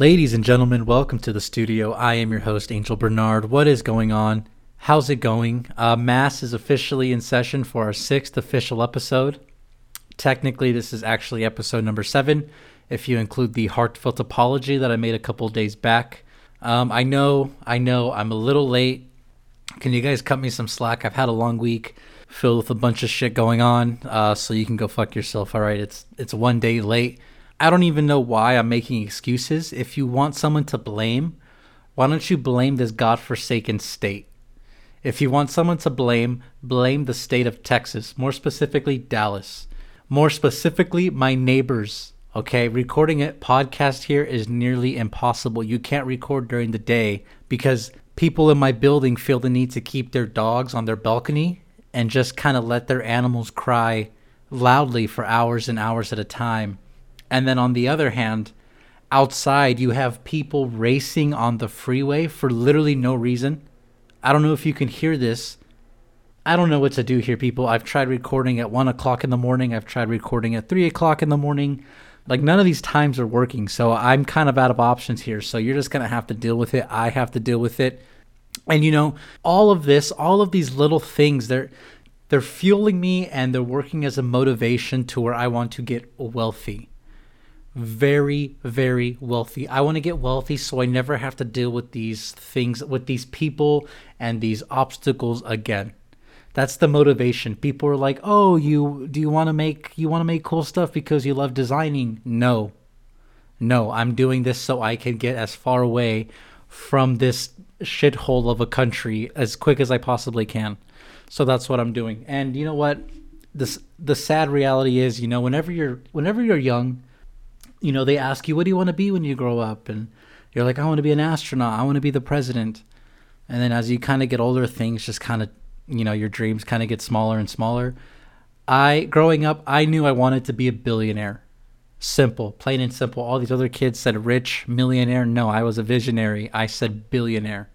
Ladies and gentlemen, welcome to the studio. I am your host, Angel Bernard. What is going on? How's it going? Uh, Mass is officially in session for our sixth official episode. Technically, this is actually episode number seven, if you include the heartfelt apology that I made a couple days back. Um, I know, I know, I'm a little late. Can you guys cut me some slack? I've had a long week filled with a bunch of shit going on, uh, so you can go fuck yourself. All right, it's it's one day late. I don't even know why I'm making excuses. If you want someone to blame, why don't you blame this godforsaken state? If you want someone to blame, blame the state of Texas, more specifically Dallas. More specifically, my neighbors. Okay, recording a podcast here is nearly impossible. You can't record during the day because people in my building feel the need to keep their dogs on their balcony and just kind of let their animals cry loudly for hours and hours at a time. And then on the other hand, outside you have people racing on the freeway for literally no reason. I don't know if you can hear this. I don't know what to do here, people. I've tried recording at one o'clock in the morning. I've tried recording at three o'clock in the morning. Like none of these times are working, so I'm kind of out of options here. So you're just gonna have to deal with it. I have to deal with it. And you know, all of this, all of these little things, they're they're fueling me and they're working as a motivation to where I want to get wealthy very very wealthy. I want to get wealthy so i never have to deal with these things with these people and these obstacles again. That's the motivation. People are like oh you do you want to make you want to make cool stuff because you love designing? No. No i'm doing this so i can get as far away from this shithole of a country as quick as i possibly can. So that's what i'm doing. And you know what? This the sad reality is you know whenever you're whenever you're young you know, they ask you, what do you want to be when you grow up? And you're like, I want to be an astronaut. I want to be the president. And then as you kind of get older, things just kind of, you know, your dreams kind of get smaller and smaller. I, growing up, I knew I wanted to be a billionaire. Simple, plain and simple. All these other kids said rich, millionaire. No, I was a visionary. I said billionaire.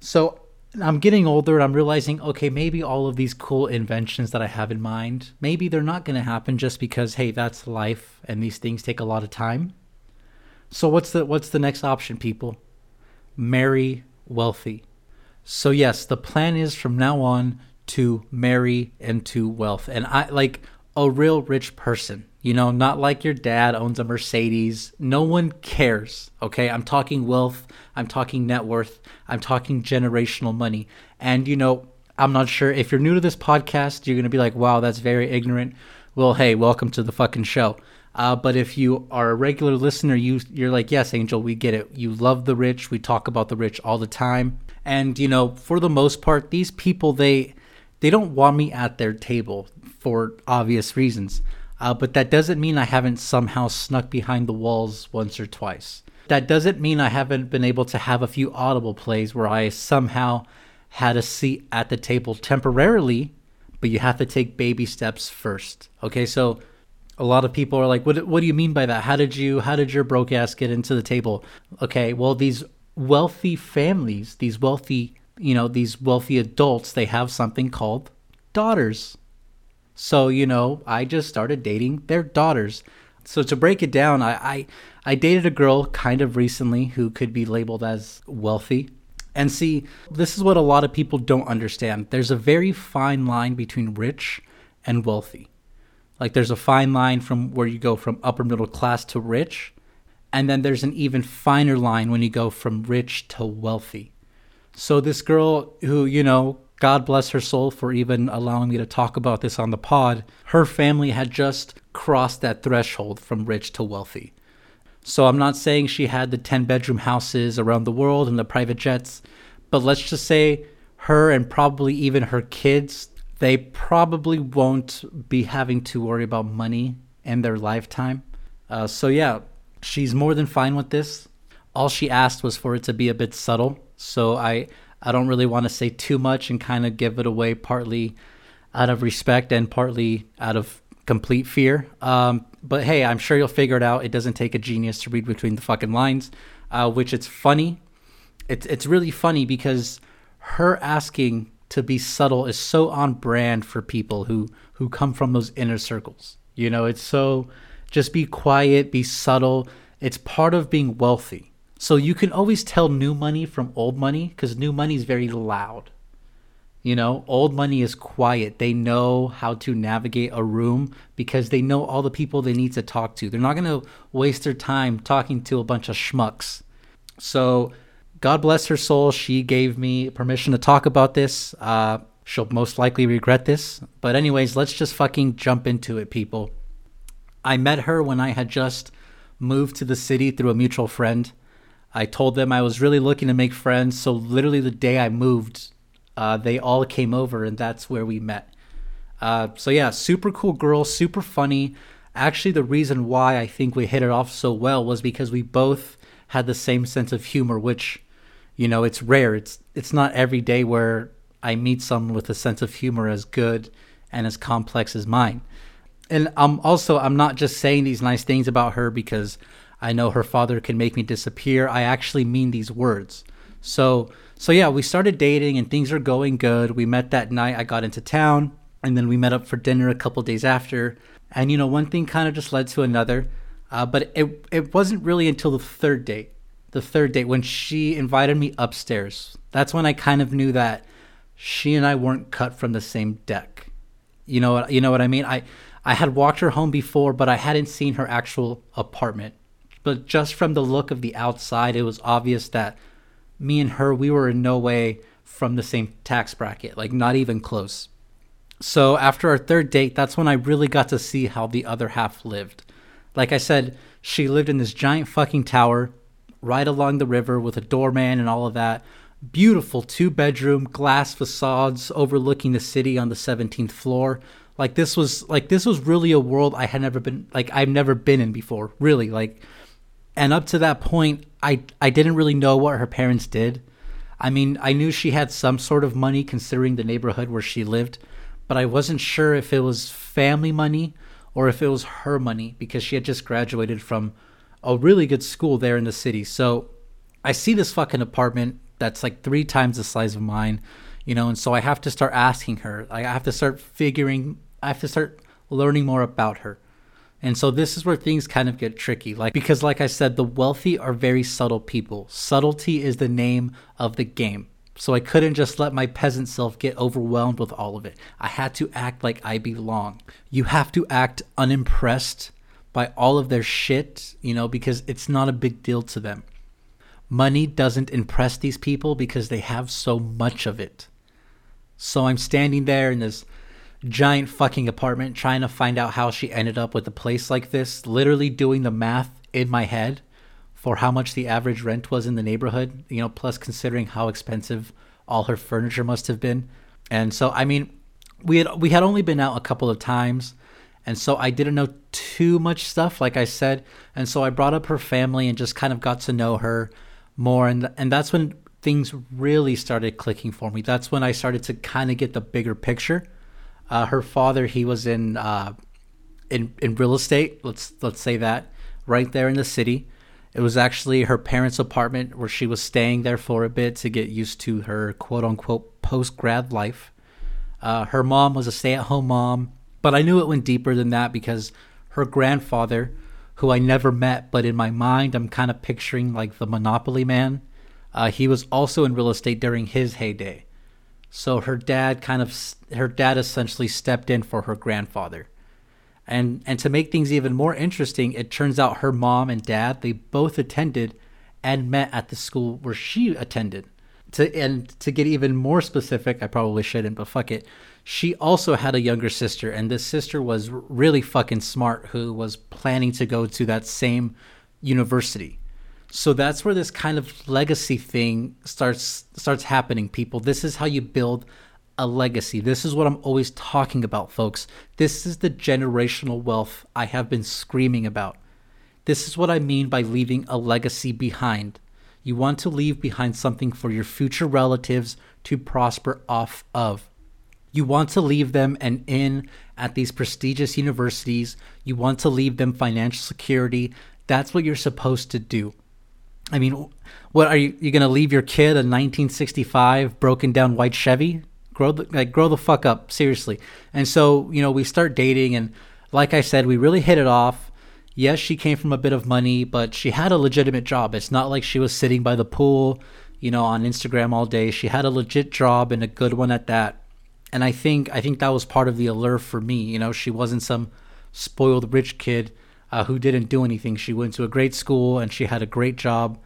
So I'm getting older and I'm realizing, okay, maybe all of these cool inventions that I have in mind, maybe they're not going to happen just because, hey, that's life and these things take a lot of time. So what's the what's the next option, people? Marry wealthy. So yes, the plan is from now on to marry into wealth. And I like a real rich person. You know, not like your dad owns a Mercedes. No one cares. Okay. I'm talking wealth. I'm talking net worth. I'm talking generational money. And, you know, I'm not sure if you're new to this podcast, you're going to be like, wow, that's very ignorant. Well, hey, welcome to the fucking show. Uh, but if you are a regular listener, you you're like, yes, Angel, we get it. You love the rich. We talk about the rich all the time. And you know, for the most part, these people they they don't want me at their table for obvious reasons. Uh, but that doesn't mean I haven't somehow snuck behind the walls once or twice. That doesn't mean I haven't been able to have a few audible plays where I somehow had a seat at the table temporarily, but you have to take baby steps first. Okay, so a lot of people are like, "What? What do you mean by that? How did you? How did your broke ass get into the table?" Okay, well, these wealthy families, these wealthy, you know, these wealthy adults, they have something called daughters. So, you know, I just started dating their daughters. So to break it down, I, I, I dated a girl kind of recently who could be labeled as wealthy. And see, this is what a lot of people don't understand. There's a very fine line between rich and wealthy. Like there's a fine line from where you go from upper middle class to rich, and then there's an even finer line when you go from rich to wealthy. So this girl who, you know, God bless her soul for even allowing me to talk about this on the pod. Her family had just crossed that threshold from rich to wealthy. So I'm not saying she had the 10 bedroom houses around the world and the private jets, but let's just say her and probably even her kids, they probably won't be having to worry about money in their lifetime. Uh, so yeah, she's more than fine with this. All she asked was for it to be a bit subtle. So I I don't really want to say too much and kind of give it away partly out of respect and partly out of complete fear. Um, but hey, I'm sure you'll figure it out. It doesn't take a genius to read between the fucking lines, uh, which it's funny. It's it's really funny because her asking to be subtle is so on brand for people who who come from those inner circles. You know, it's so just be quiet, be subtle. It's part of being wealthy. So you can always tell new money from old money because new money is very loud. You know, old money is quiet. They know how to navigate a room because they know all the people they need to talk to. They're not going to waste their time talking to a bunch of schmucks. So, God bless her soul. She gave me permission to talk about this. Uh, she'll most likely regret this. But, anyways, let's just fucking jump into it, people. I met her when I had just moved to the city through a mutual friend. I told them I was really looking to make friends. So, literally, the day I moved, uh, they all came over, and that's where we met. Uh, so yeah, super cool girl, super funny. Actually, the reason why I think we hit it off so well was because we both had the same sense of humor, which, you know, it's rare. It's it's not every day where I meet someone with a sense of humor as good and as complex as mine. And I'm also I'm not just saying these nice things about her because I know her father can make me disappear. I actually mean these words. So so yeah, we started dating and things are going good. We met that night. I got into town and then we met up for dinner a couple days after. And you know, one thing kind of just led to another. Uh, but it it wasn't really until the third date, the third date when she invited me upstairs. That's when I kind of knew that she and I weren't cut from the same deck. You know what you know what I mean? I I had walked her home before, but I hadn't seen her actual apartment. But just from the look of the outside, it was obvious that me and her, we were in no way from the same tax bracket, like not even close. So after our third date, that's when I really got to see how the other half lived. Like I said, she lived in this giant fucking tower right along the river with a doorman and all of that. Beautiful two bedroom glass facades overlooking the city on the 17th floor. Like this was like this was really a world I had never been like I've never been in before. Really like and up to that point I I didn't really know what her parents did. I mean, I knew she had some sort of money considering the neighborhood where she lived, but I wasn't sure if it was family money or if it was her money because she had just graduated from a really good school there in the city. So I see this fucking apartment that's like three times the size of mine, you know, and so I have to start asking her. I have to start figuring, I have to start learning more about her. And so this is where things kind of get tricky. Like because like I said, the wealthy are very subtle people. Subtlety is the name of the game. So I couldn't just let my peasant self get overwhelmed with all of it. I had to act like I belong. You have to act unimpressed by all of their shit, you know, because it's not a big deal to them. Money doesn't impress these people because they have so much of it. So I'm standing there in this giant fucking apartment trying to find out how she ended up with a place like this, literally doing the math in my head for how much the average rent was in the neighborhood, you know, plus considering how expensive all her furniture must have been. And so I mean, we had we had only been out a couple of times, and so I didn't know too much stuff like I said, and so I brought up her family and just kind of got to know her more and and that's when things really started clicking for me. That's when I started to kind of get the bigger picture uh, her father, he was in uh, in in real estate. Let's let's say that right there in the city. It was actually her parents' apartment where she was staying there for a bit to get used to her quote unquote post grad life. Uh, her mom was a stay at home mom, but I knew it went deeper than that because her grandfather, who I never met, but in my mind I'm kind of picturing like the Monopoly man. Uh, he was also in real estate during his heyday. So her dad kind of her dad essentially stepped in for her grandfather. And and to make things even more interesting, it turns out her mom and dad, they both attended and met at the school where she attended. To and to get even more specific, I probably shouldn't, but fuck it. She also had a younger sister, and this sister was really fucking smart, who was planning to go to that same university. So that's where this kind of legacy thing starts starts happening, people. This is how you build a legacy. This is what I'm always talking about, folks. This is the generational wealth I have been screaming about. This is what I mean by leaving a legacy behind. You want to leave behind something for your future relatives to prosper off of. You want to leave them an in at these prestigious universities. You want to leave them financial security. That's what you're supposed to do. I mean, what are you? You gonna leave your kid a 1965 broken down white Chevy? Grow the like, grow the fuck up, seriously. And so you know, we start dating, and like I said, we really hit it off. yes, she came from a bit of money, but she had a legitimate job. It's not like she was sitting by the pool, you know, on Instagram all day. She had a legit job and a good one at that. And I think I think that was part of the allure for me. You know, she wasn't some spoiled rich kid uh, who didn't do anything. She went to a great school and she had a great job.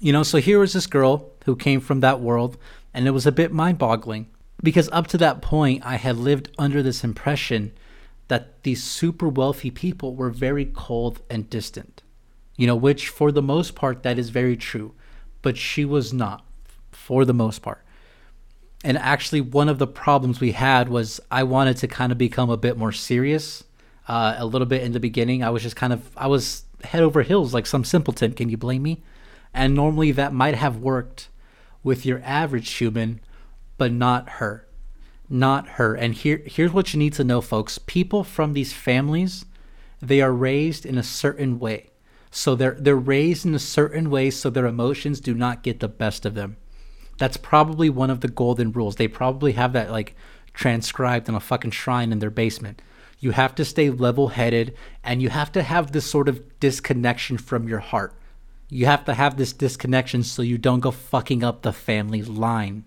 You know, so here was this girl who came from that world, and it was a bit mind boggling because up to that point, I had lived under this impression that these super wealthy people were very cold and distant. You know, which for the most part, that is very true. But she was not, for the most part. And actually, one of the problems we had was I wanted to kind of become a bit more serious uh, a little bit in the beginning. I was just kind of, I was head over heels like some simpleton. Can you blame me? And normally that might have worked with your average human, but not her not her. And here here's what you need to know, folks. People from these families, they are raised in a certain way. So they're they're raised in a certain way so their emotions do not get the best of them. That's probably one of the golden rules. They probably have that like transcribed in a fucking shrine in their basement. You have to stay level headed and you have to have this sort of disconnection from your heart. You have to have this disconnection so you don't go fucking up the family line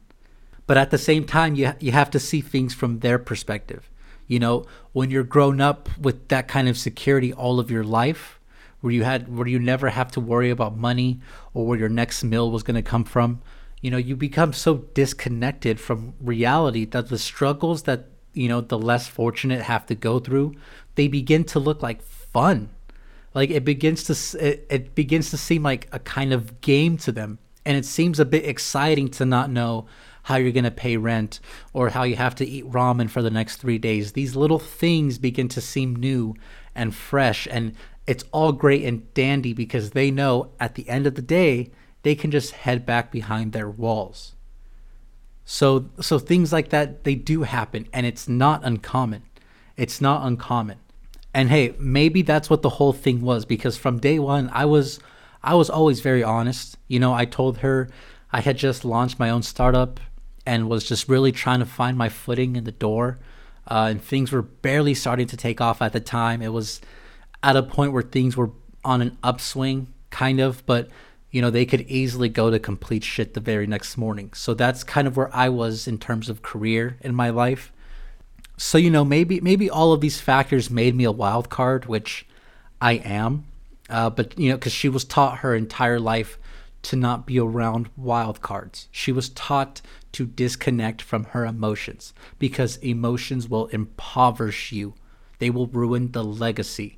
but at the same time you you have to see things from their perspective you know when you're grown up with that kind of security all of your life where you had where you never have to worry about money or where your next meal was going to come from you know you become so disconnected from reality that the struggles that you know the less fortunate have to go through they begin to look like fun like it begins to it, it begins to seem like a kind of game to them and it seems a bit exciting to not know how you're going to pay rent or how you have to eat ramen for the next three days. These little things begin to seem new and fresh. And it's all great and dandy because they know at the end of the day, they can just head back behind their walls. So, so things like that, they do happen and it's not uncommon. It's not uncommon. And hey, maybe that's what the whole thing was because from day one, I was, I was always very honest. You know, I told her I had just launched my own startup and was just really trying to find my footing in the door. Uh, and things were barely starting to take off at the time. It was at a point where things were on an upswing, kind of, but you know they could easily go to complete shit the very next morning. So that's kind of where I was in terms of career in my life. So you know maybe maybe all of these factors made me a wild card, which I am. Uh, but you know because she was taught her entire life to not be around wild cards. She was taught to disconnect from her emotions because emotions will impoverish you, they will ruin the legacy.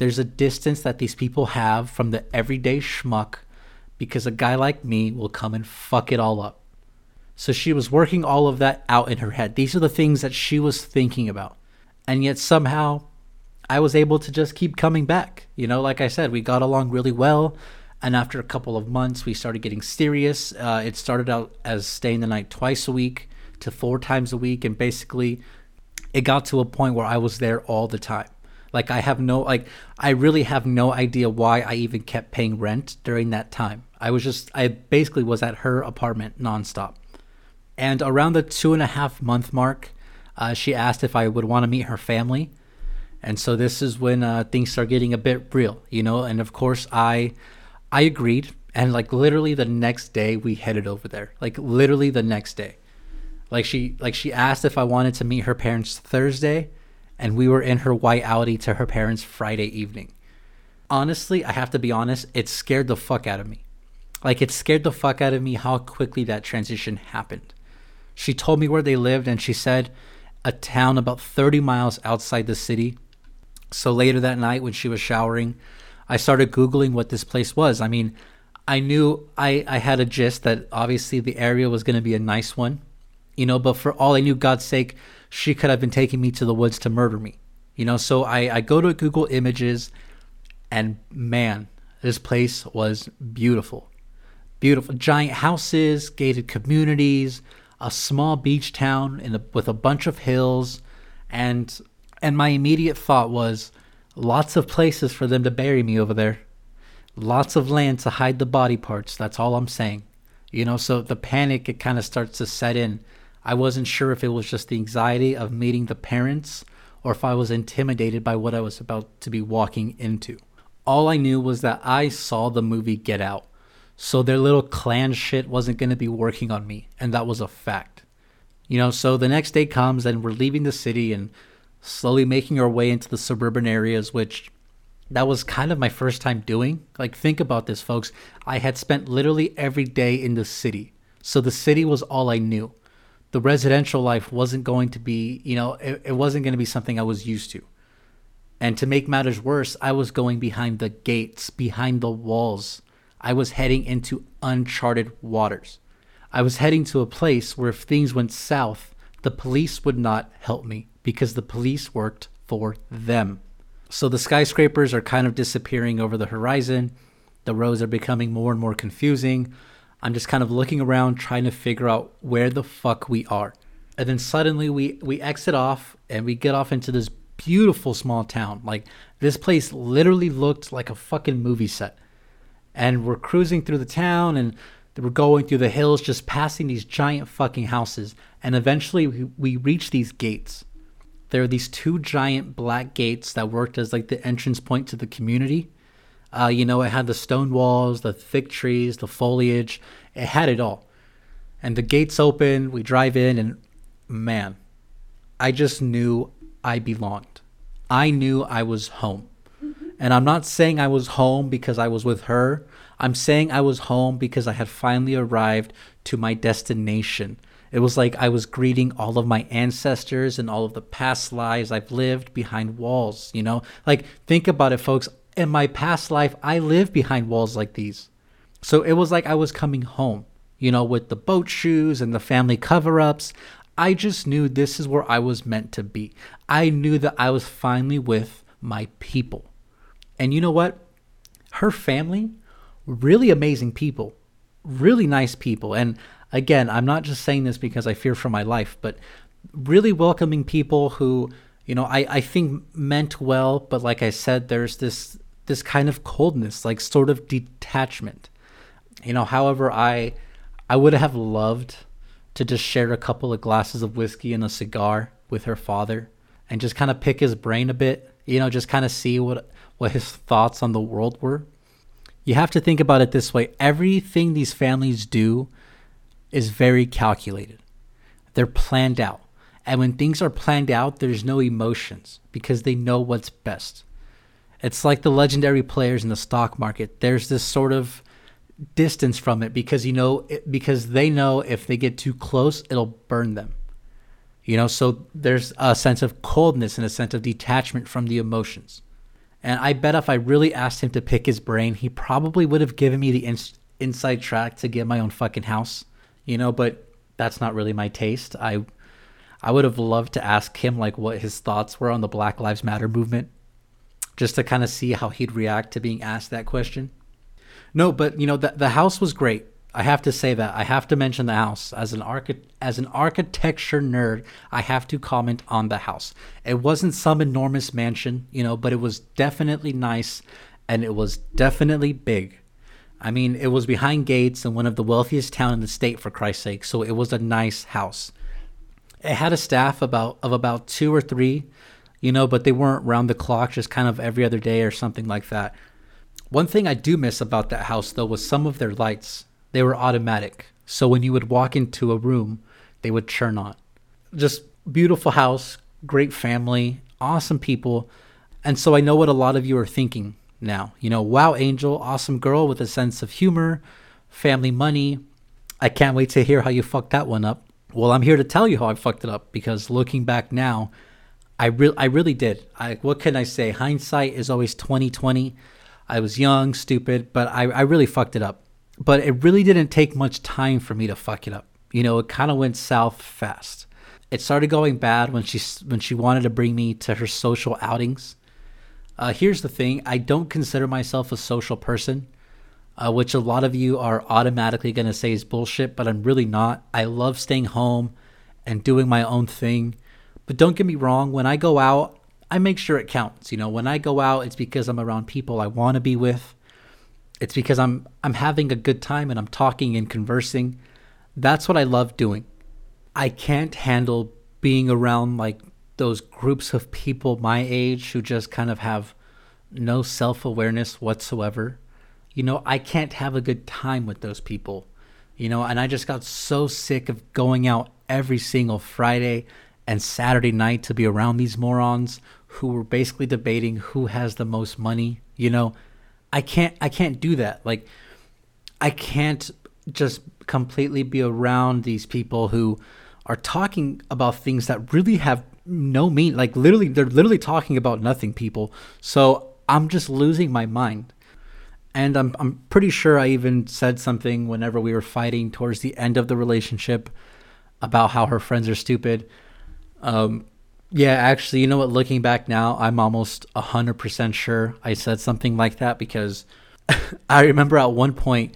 There's a distance that these people have from the everyday schmuck because a guy like me will come and fuck it all up. So she was working all of that out in her head. These are the things that she was thinking about. And yet somehow I was able to just keep coming back. You know, like I said, we got along really well. And after a couple of months, we started getting serious. Uh, it started out as staying the night twice a week to four times a week. And basically, it got to a point where I was there all the time. Like, I have no, like, I really have no idea why I even kept paying rent during that time. I was just, I basically was at her apartment nonstop. And around the two and a half month mark, uh, she asked if I would want to meet her family. And so this is when uh, things start getting a bit real, you know. And of course, I I agreed, and like literally the next day we headed over there. Like literally the next day. Like she like she asked if I wanted to meet her parents Thursday, and we were in her white Audi to her parents Friday evening. Honestly, I have to be honest, it scared the fuck out of me. Like it scared the fuck out of me how quickly that transition happened. She told me where they lived and she said a town about 30 miles outside the city. So later that night when she was showering, I started Googling what this place was. I mean, I knew I, I had a gist that obviously the area was going to be a nice one, you know, but for all I knew, God's sake, she could have been taking me to the woods to murder me, you know. So I, I go to Google Images, and man, this place was beautiful. Beautiful. Giant houses, gated communities, a small beach town in a, with a bunch of hills. And and my immediate thought was, Lots of places for them to bury me over there. Lots of land to hide the body parts. That's all I'm saying. You know, so the panic, it kind of starts to set in. I wasn't sure if it was just the anxiety of meeting the parents or if I was intimidated by what I was about to be walking into. All I knew was that I saw the movie Get Out. So their little clan shit wasn't going to be working on me, and that was a fact. You know, so the next day comes and we're leaving the city and slowly making our way into the suburban areas, which that was kind of my first time doing. Like, think about this, folks. I had spent literally every day in the city. So the city was all I knew. The residential life wasn't going to be, you know, it, it wasn't going to be something I was used to. And to make matters worse, I was going behind the gates, behind the walls. I was heading into uncharted waters. I was heading to a place where if things went south, the police would not help me because the police worked for them. So the skyscrapers are kind of disappearing over the horizon. The roads are becoming more and more confusing. I'm just kind of looking around trying to figure out where the fuck we are. And then suddenly we we exit off and we get off into this beautiful small town. Like this place literally looked like a fucking movie set. And we're cruising through the town and we're going through the hills just passing these giant fucking houses and eventually we, we reach these gates there are these two giant black gates that worked as like the entrance point to the community. Uh, you know, it had the stone walls, the thick trees, the foliage. It had it all. And the gates open, we drive in, and man, I just knew I belonged. I knew I was home. And I'm not saying I was home because I was with her. I'm saying I was home because I had finally arrived to my destination. It was like I was greeting all of my ancestors and all of the past lives I've lived behind walls, you know? Like, think about it, folks. In my past life, I lived behind walls like these. So it was like I was coming home, you know, with the boat shoes and the family cover ups. I just knew this is where I was meant to be. I knew that I was finally with my people. And you know what? Her family, really amazing people, really nice people. And again, I'm not just saying this because I fear for my life, but really welcoming people who, you know, I, I think meant well, but like I said, there's this this kind of coldness, like sort of detachment. You know, however, I I would have loved to just share a couple of glasses of whiskey and a cigar with her father and just kind of pick his brain a bit, you know, just kind of see what what his thoughts on the world were. You have to think about it this way. Everything these families do is very calculated. They're planned out. And when things are planned out, there's no emotions because they know what's best. It's like the legendary players in the stock market. There's this sort of distance from it because you know because they know if they get too close, it'll burn them. You know, so there's a sense of coldness and a sense of detachment from the emotions. And I bet if I really asked him to pick his brain, he probably would have given me the ins- inside track to get my own fucking house you know, but that's not really my taste. I I would have loved to ask him like what his thoughts were on the Black Lives Matter movement just to kind of see how he'd react to being asked that question. No, but you know, the the house was great. I have to say that. I have to mention the house as an archi- as an architecture nerd. I have to comment on the house. It wasn't some enormous mansion, you know, but it was definitely nice and it was definitely big. I mean, it was behind gates in one of the wealthiest town in the state, for Christ's sake. So it was a nice house. It had a staff about of about two or three, you know, but they weren't round the clock, just kind of every other day or something like that. One thing I do miss about that house, though, was some of their lights. They were automatic, so when you would walk into a room, they would turn on. Just beautiful house, great family, awesome people. And so I know what a lot of you are thinking now. You know, wow, Angel, awesome girl with a sense of humor, family money. I can't wait to hear how you fucked that one up. Well, I'm here to tell you how I fucked it up because looking back now, I really I really did. I what can I say? Hindsight is always 2020. I was young, stupid, but I, I really fucked it up. But it really didn't take much time for me to fuck it up. You know, it kind of went south fast. It started going bad when she when she wanted to bring me to her social outings uh, here's the thing I don't consider myself a social person, uh, which a lot of you are automatically going to say is bullshit, but I'm really not. I love staying home and doing my own thing. But don't get me wrong, when I go out, I make sure it counts. You know, when I go out, it's because I'm around people I want to be with. It's because I'm I'm having a good time and I'm talking and conversing. That's what I love doing. I can't handle being around like those groups of people my age who just kind of have no self awareness whatsoever. You know, I can't have a good time with those people. You know, and I just got so sick of going out every single Friday and Saturday night to be around these morons who were basically debating who has the most money. You know, I can't I can't do that. Like I can't just completely be around these people who are talking about things that really have no meaning. Like literally, they're literally talking about nothing, people. So I'm just losing my mind. And I'm I'm pretty sure I even said something whenever we were fighting towards the end of the relationship about how her friends are stupid. Um, yeah, actually, you know what? Looking back now, I'm almost hundred percent sure I said something like that because I remember at one point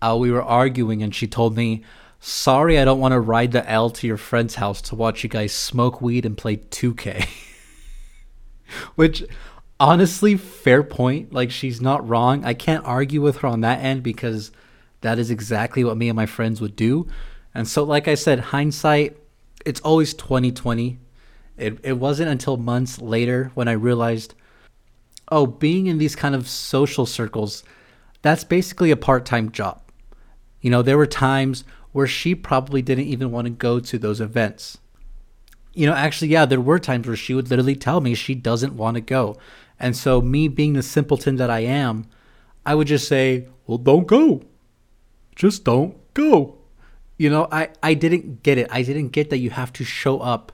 uh, we were arguing and she told me, "Sorry, I don't want to ride the L to your friend's house to watch you guys smoke weed and play 2K." Which honestly, fair point. Like she's not wrong. I can't argue with her on that end because that is exactly what me and my friends would do. And so, like I said, hindsight, it's always 2020. It, it wasn't until months later when I realized, oh, being in these kind of social circles, that's basically a part time job. You know, there were times where she probably didn't even want to go to those events. You know, actually, yeah, there were times where she would literally tell me she doesn't want to go. And so, me being the simpleton that I am, I would just say, well, don't go. Just don't go. You know, I, I didn't get it. I didn't get that you have to show up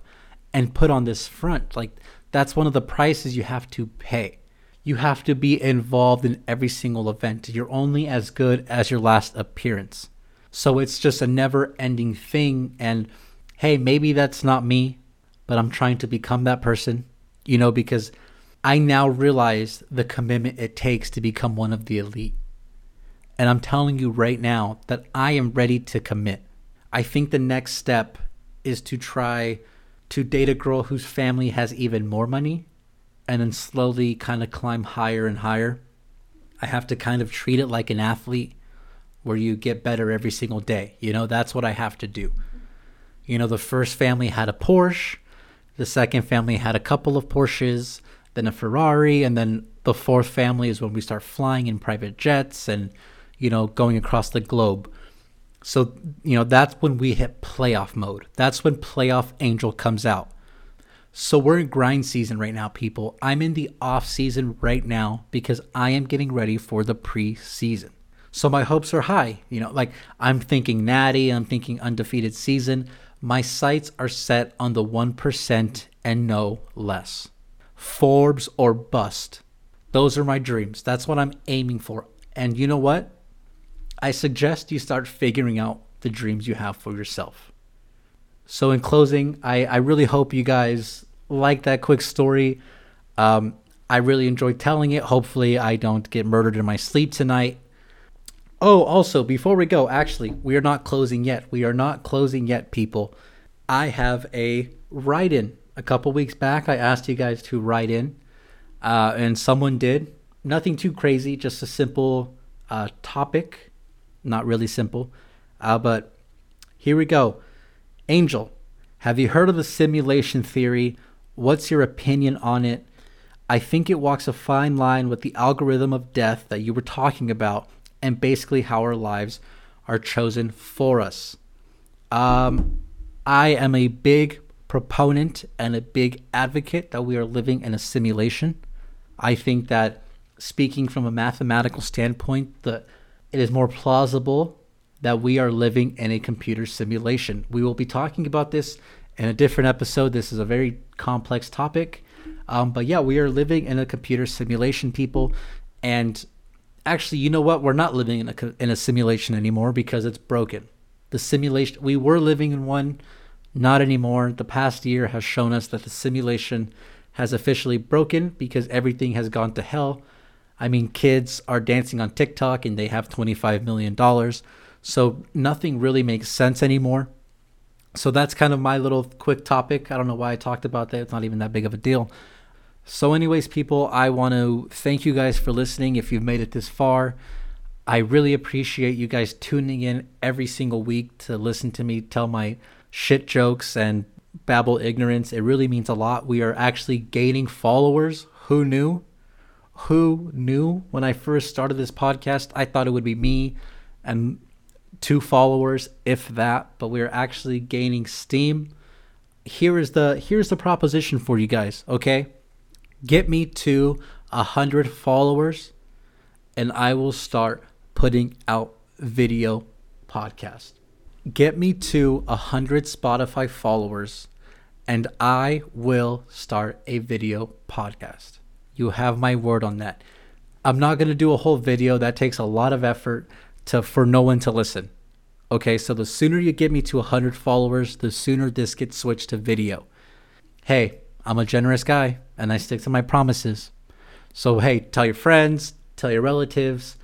and put on this front. Like, that's one of the prices you have to pay. You have to be involved in every single event. You're only as good as your last appearance. So it's just a never ending thing. And hey, maybe that's not me, but I'm trying to become that person, you know, because I now realize the commitment it takes to become one of the elite. And I'm telling you right now that I am ready to commit. I think the next step is to try to date a girl whose family has even more money and then slowly kind of climb higher and higher. I have to kind of treat it like an athlete where you get better every single day. You know, that's what I have to do. You know, the first family had a Porsche, the second family had a couple of Porsches then a Ferrari, and then the fourth family is when we start flying in private jets and you know going across the globe. So you know that's when we hit playoff mode. That's when playoff angel comes out. So we're in grind season right now, people. I'm in the off season right now because I am getting ready for the preseason. So my hopes are high. You know, like I'm thinking natty, I'm thinking undefeated season. My sights are set on the 1% and no less. Forbes or bust. Those are my dreams. That's what I'm aiming for. And you know what? I suggest you start figuring out the dreams you have for yourself. So, in closing, I, I really hope you guys like that quick story. Um, I really enjoyed telling it. Hopefully, I don't get murdered in my sleep tonight. Oh, also, before we go, actually, we are not closing yet. We are not closing yet, people. I have a write in a couple weeks back, I asked you guys to write in, uh, and someone did. Nothing too crazy, just a simple uh, topic. Not really simple, uh, but here we go. Angel, have you heard of the simulation theory? What's your opinion on it? I think it walks a fine line with the algorithm of death that you were talking about, and basically how our lives are chosen for us. Um, I am a big proponent and a big advocate that we are living in a simulation. I think that speaking from a mathematical standpoint, that it is more plausible that we are living in a computer simulation. We will be talking about this in a different episode. This is a very complex topic. Um, but yeah, we are living in a computer simulation, people. And actually, you know what? We're not living in a, in a simulation anymore because it's broken. The simulation, we were living in one not anymore. The past year has shown us that the simulation has officially broken because everything has gone to hell. I mean, kids are dancing on TikTok and they have $25 million. So nothing really makes sense anymore. So that's kind of my little quick topic. I don't know why I talked about that. It's not even that big of a deal. So, anyways, people, I want to thank you guys for listening. If you've made it this far, I really appreciate you guys tuning in every single week to listen to me tell my shit jokes and babble ignorance. It really means a lot. We are actually gaining followers. Who knew? Who knew when I first started this podcast? I thought it would be me and two followers, if that, but we're actually gaining steam. Here is the here's the proposition for you guys, okay? Get me to a hundred followers, and I will start putting out video podcast. Get me to a hundred Spotify followers, and I will start a video podcast. You have my word on that. I'm not gonna do a whole video. That takes a lot of effort to for no one to listen. Okay, so the sooner you get me to 100 followers, the sooner this gets switched to video. Hey, I'm a generous guy and I stick to my promises. So, hey, tell your friends, tell your relatives,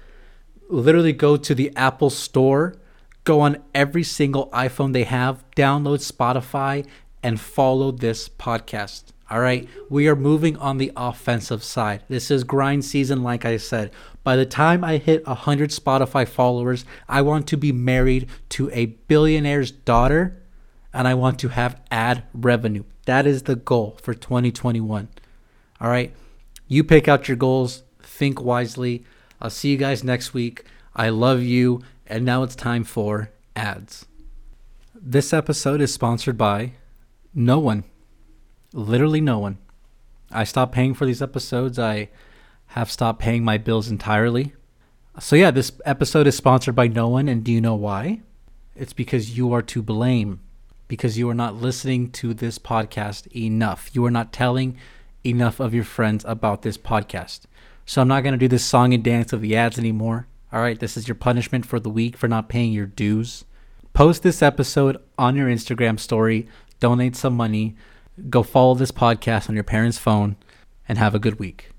literally go to the Apple Store, go on every single iPhone they have, download Spotify, and follow this podcast. All right, we are moving on the offensive side. This is grind season, like I said. By the time I hit 100 Spotify followers, I want to be married to a billionaire's daughter and I want to have ad revenue. That is the goal for 2021. All right, you pick out your goals, think wisely. I'll see you guys next week. I love you. And now it's time for ads. This episode is sponsored by no one literally no one. I stopped paying for these episodes. I have stopped paying my bills entirely. So, yeah, this episode is sponsored by no one. And do you know why? It's because you are to blame, because you are not listening to this podcast enough. You are not telling enough of your friends about this podcast. So, I'm not going to do this song and dance of the ads anymore. All right, this is your punishment for the week for not paying your dues. Post this episode on your Instagram story, donate some money Go follow this podcast on your parents' phone and have a good week.